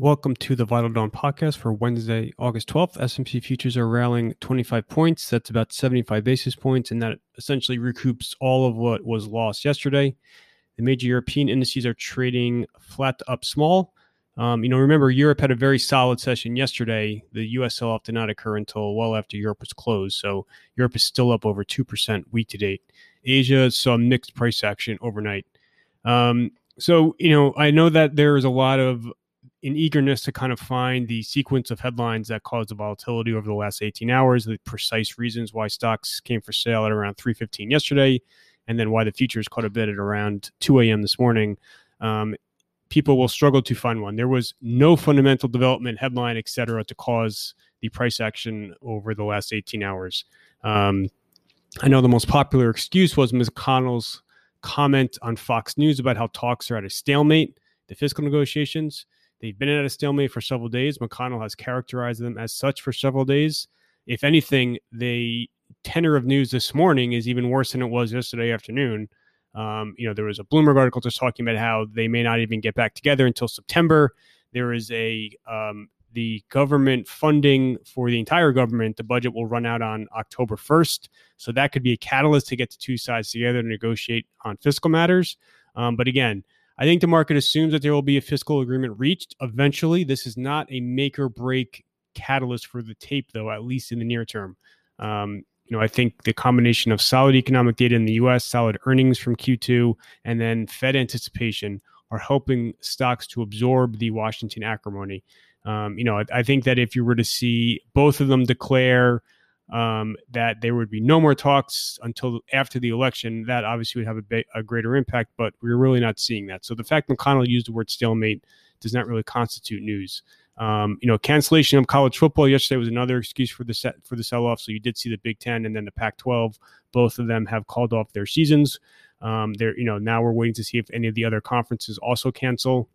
Welcome to the Vital Dawn podcast for Wednesday, August 12th. S&P futures are rallying 25 points. That's about 75 basis points, and that essentially recoups all of what was lost yesterday. The major European indices are trading flat up small. Um, you know, remember, Europe had a very solid session yesterday. The U.S. sell-off did not occur until well after Europe was closed, so Europe is still up over 2% week to date. Asia saw mixed price action overnight. Um, so, you know, I know that there is a lot of in eagerness to kind of find the sequence of headlines that caused the volatility over the last 18 hours, the precise reasons why stocks came for sale at around 3:15 yesterday, and then why the futures caught a bit at around 2 a.m. this morning. Um, people will struggle to find one. There was no fundamental development headline, et cetera, to cause the price action over the last 18 hours. Um, I know the most popular excuse was McConnell's comment on Fox News about how talks are at a stalemate, the fiscal negotiations. They've been at a stalemate for several days. McConnell has characterized them as such for several days. If anything, the tenor of news this morning is even worse than it was yesterday afternoon. Um, you know, there was a Bloomberg article just talking about how they may not even get back together until September. There is a um, the government funding for the entire government. The budget will run out on October 1st, so that could be a catalyst to get the two sides together to negotiate on fiscal matters. Um, but again, I think the market assumes that there will be a fiscal agreement reached eventually. This is not a make or break catalyst for the tape, though, at least in the near term. Um, you know, I think the combination of solid economic data in the U.S., solid earnings from Q2, and then Fed anticipation are helping stocks to absorb the Washington acrimony. Um, you know, I, I, think that if you were to see both of them declare um, that there would be no more talks until after the election. That obviously would have a, ba- a, greater impact, but we're really not seeing that. So the fact McConnell used the word stalemate does not really constitute news. Um, you know, cancellation of college football yesterday was another excuse for the set for the sell off. So you did see the Big Ten and then the Pac-12. Both of them have called off their seasons. Um, they're you know now we're waiting to see if any of the other conferences also cancel.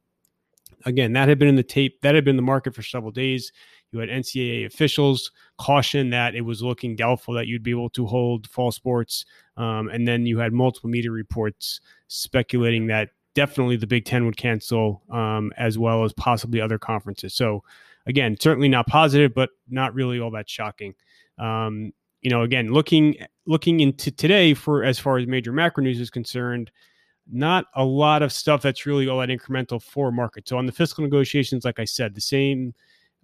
Again, that had been in the tape. That had been the market for several days. You had NCAA officials caution that it was looking doubtful that you'd be able to hold fall sports. Um, and then you had multiple media reports speculating that definitely the Big Ten would cancel, um, as well as possibly other conferences. So, again, certainly not positive, but not really all that shocking. Um, you know, again, looking looking into today for as far as major macro news is concerned, not a lot of stuff that's really all that incremental for market. So on the fiscal negotiations, like I said, the same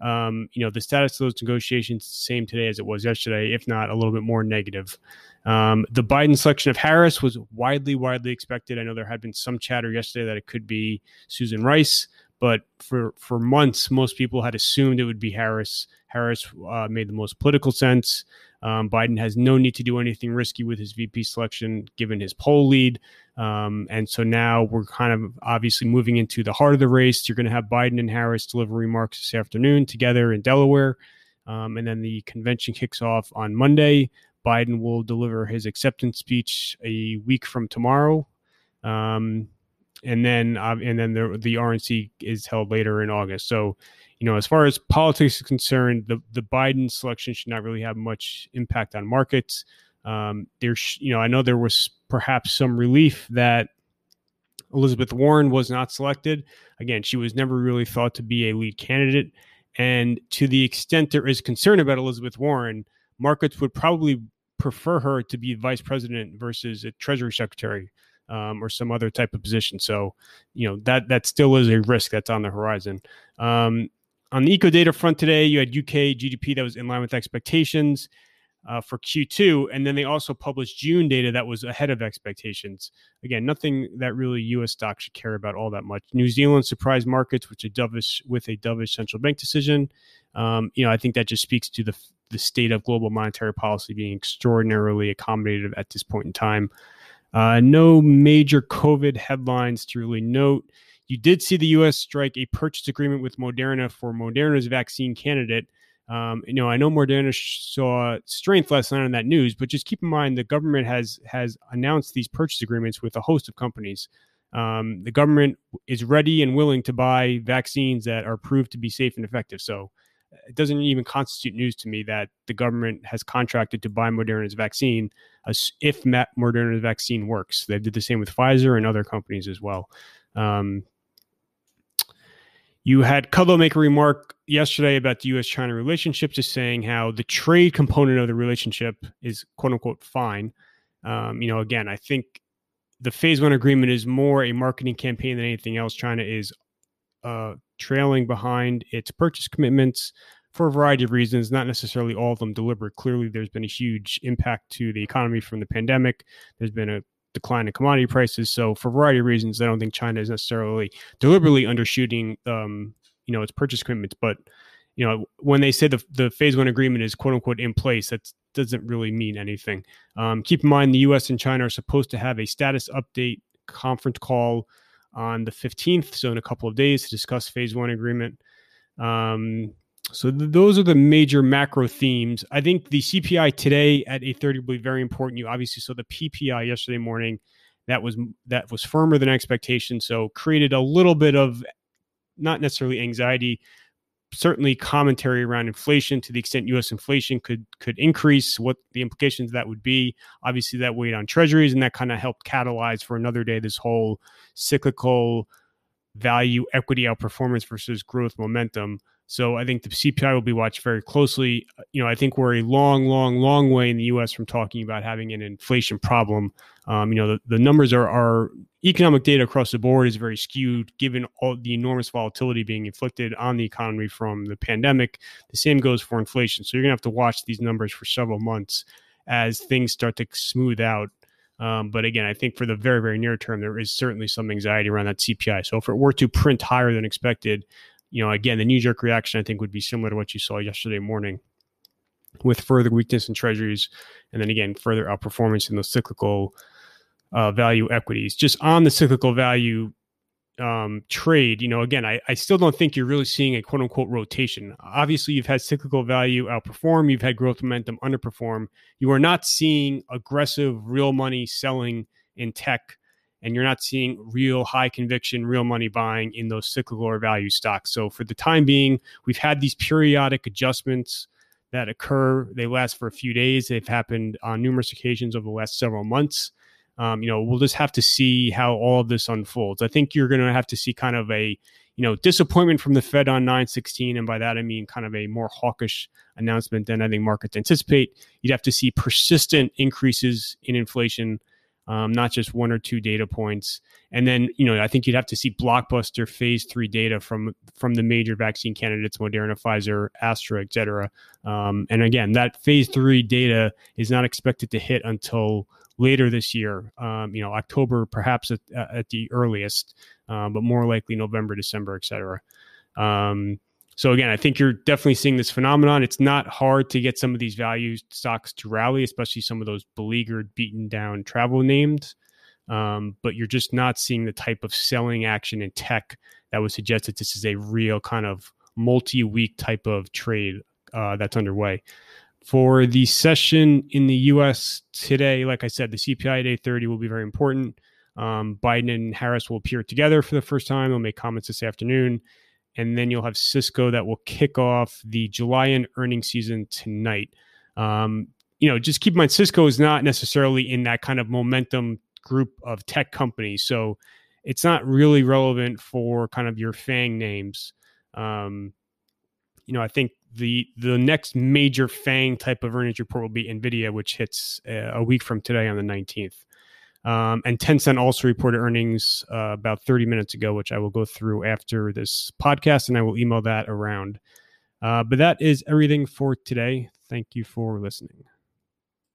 um, you know, the status of those negotiations same today as it was yesterday, if not a little bit more negative. Um, the Biden selection of Harris was widely, widely expected. I know there had been some chatter yesterday that it could be Susan Rice, but for for months, most people had assumed it would be Harris. Harris uh, made the most political sense. Um, Biden has no need to do anything risky with his VP selection, given his poll lead. Um, and so now we're kind of obviously moving into the heart of the race. You're going to have Biden and Harris deliver remarks this afternoon together in Delaware. Um, and then the convention kicks off on Monday. Biden will deliver his acceptance speech a week from tomorrow. Um, and then uh, and then the the RNC is held later in August. So you know, as far as politics is concerned, the the Biden selection should not really have much impact on markets. Um, there's, you know, I know there was perhaps some relief that Elizabeth Warren was not selected. Again, she was never really thought to be a lead candidate, and to the extent there is concern about Elizabeth Warren, markets would probably prefer her to be vice president versus a treasury secretary um, or some other type of position. So, you know that that still is a risk that's on the horizon. Um, on the eco data front today, you had UK GDP that was in line with expectations uh, for Q2, and then they also published June data that was ahead of expectations. Again, nothing that really U.S. stocks should care about all that much. New Zealand surprised markets with a dovish with a dovish central bank decision. Um, you know, I think that just speaks to the the state of global monetary policy being extraordinarily accommodative at this point in time. Uh, no major COVID headlines to really note. You did see the U.S. strike a purchase agreement with Moderna for Moderna's vaccine candidate. Um, you know, I know Moderna saw strength last night on that news, but just keep in mind the government has has announced these purchase agreements with a host of companies. Um, the government is ready and willing to buy vaccines that are proved to be safe and effective. So it doesn't even constitute news to me that the government has contracted to buy Moderna's vaccine if Moderna's vaccine works. They did the same with Pfizer and other companies as well. Um, You had Kudlow make a remark yesterday about the U.S. China relationship, just saying how the trade component of the relationship is quote unquote fine. Um, you know, again, I think the phase one agreement is more a marketing campaign than anything else. China is uh, trailing behind its purchase commitments for a variety of reasons, not necessarily all of them deliberate. Clearly, there's been a huge impact to the economy from the pandemic. There's been a decline in commodity prices. So, for a variety of reasons, I don't think China is necessarily deliberately undershooting, um, you know, its purchase commitments. But you know, when they say the the phase one agreement is quote unquote in place, that doesn't really mean anything. Um, keep in mind, the U.S. and China are supposed to have a status update conference call on the 15th, so in a couple of days, to discuss phase one agreement. Um, so th- those are the major macro themes. I think the CPI today at 8:30 will be very important. You obviously saw the PPI yesterday morning. That was that was firmer than expectation, so created a little bit of not necessarily anxiety, certainly commentary around inflation to the extent U.S. inflation could could increase, what the implications that would be. Obviously, that weighed on Treasuries, and that kind of helped catalyze for another day this whole cyclical value equity outperformance versus growth momentum. So I think the CPI will be watched very closely. You know, I think we're a long, long, long way in the U.S. from talking about having an inflation problem. Um, you know, the, the numbers are, are economic data across the board is very skewed given all the enormous volatility being inflicted on the economy from the pandemic. The same goes for inflation. So you're gonna have to watch these numbers for several months as things start to smooth out. Um, but again, I think for the very, very near term, there is certainly some anxiety around that CPI. So if it were to print higher than expected, you know, again, the knee jerk reaction I think would be similar to what you saw yesterday morning with further weakness in treasuries and then again further outperformance in those cyclical uh, value equities. Just on the cyclical value um, trade, you know, again, I, I still don't think you're really seeing a quote unquote rotation. Obviously, you've had cyclical value outperform, you've had growth momentum underperform. You are not seeing aggressive real money selling in tech and you're not seeing real high conviction, real money buying in those cyclical or value stocks. So for the time being, we've had these periodic adjustments that occur. They last for a few days. They've happened on numerous occasions over the last several months. Um, you know, we'll just have to see how all of this unfolds. I think you're going to have to see kind of a, you know, disappointment from the Fed on 916. And by that, I mean kind of a more hawkish announcement than I think markets anticipate. You'd have to see persistent increases in inflation um, not just one or two data points. And then, you know, I think you'd have to see blockbuster phase three data from from the major vaccine candidates, Moderna, Pfizer, Astra, et cetera. Um, and again, that phase three data is not expected to hit until later this year. Um, you know, October perhaps at, at the earliest, um, but more likely November, December, et cetera. Um, so again, I think you're definitely seeing this phenomenon. It's not hard to get some of these value stocks to rally, especially some of those beleaguered, beaten down travel names. Um, but you're just not seeing the type of selling action in tech that would suggest that this is a real kind of multi-week type of trade uh, that's underway. For the session in the U.S. today, like I said, the CPI at 8:30 will be very important. Um, Biden and Harris will appear together for the first time. They'll make comments this afternoon and then you'll have Cisco that will kick off the July end earnings season tonight. Um, you know, just keep in mind Cisco is not necessarily in that kind of momentum group of tech companies, so it's not really relevant for kind of your FANG names. Um, you know, I think the the next major FANG type of earnings report will be Nvidia, which hits uh, a week from today on the nineteenth. Um, and Tencent also reported earnings uh, about 30 minutes ago, which I will go through after this podcast and I will email that around. Uh, but that is everything for today. Thank you for listening.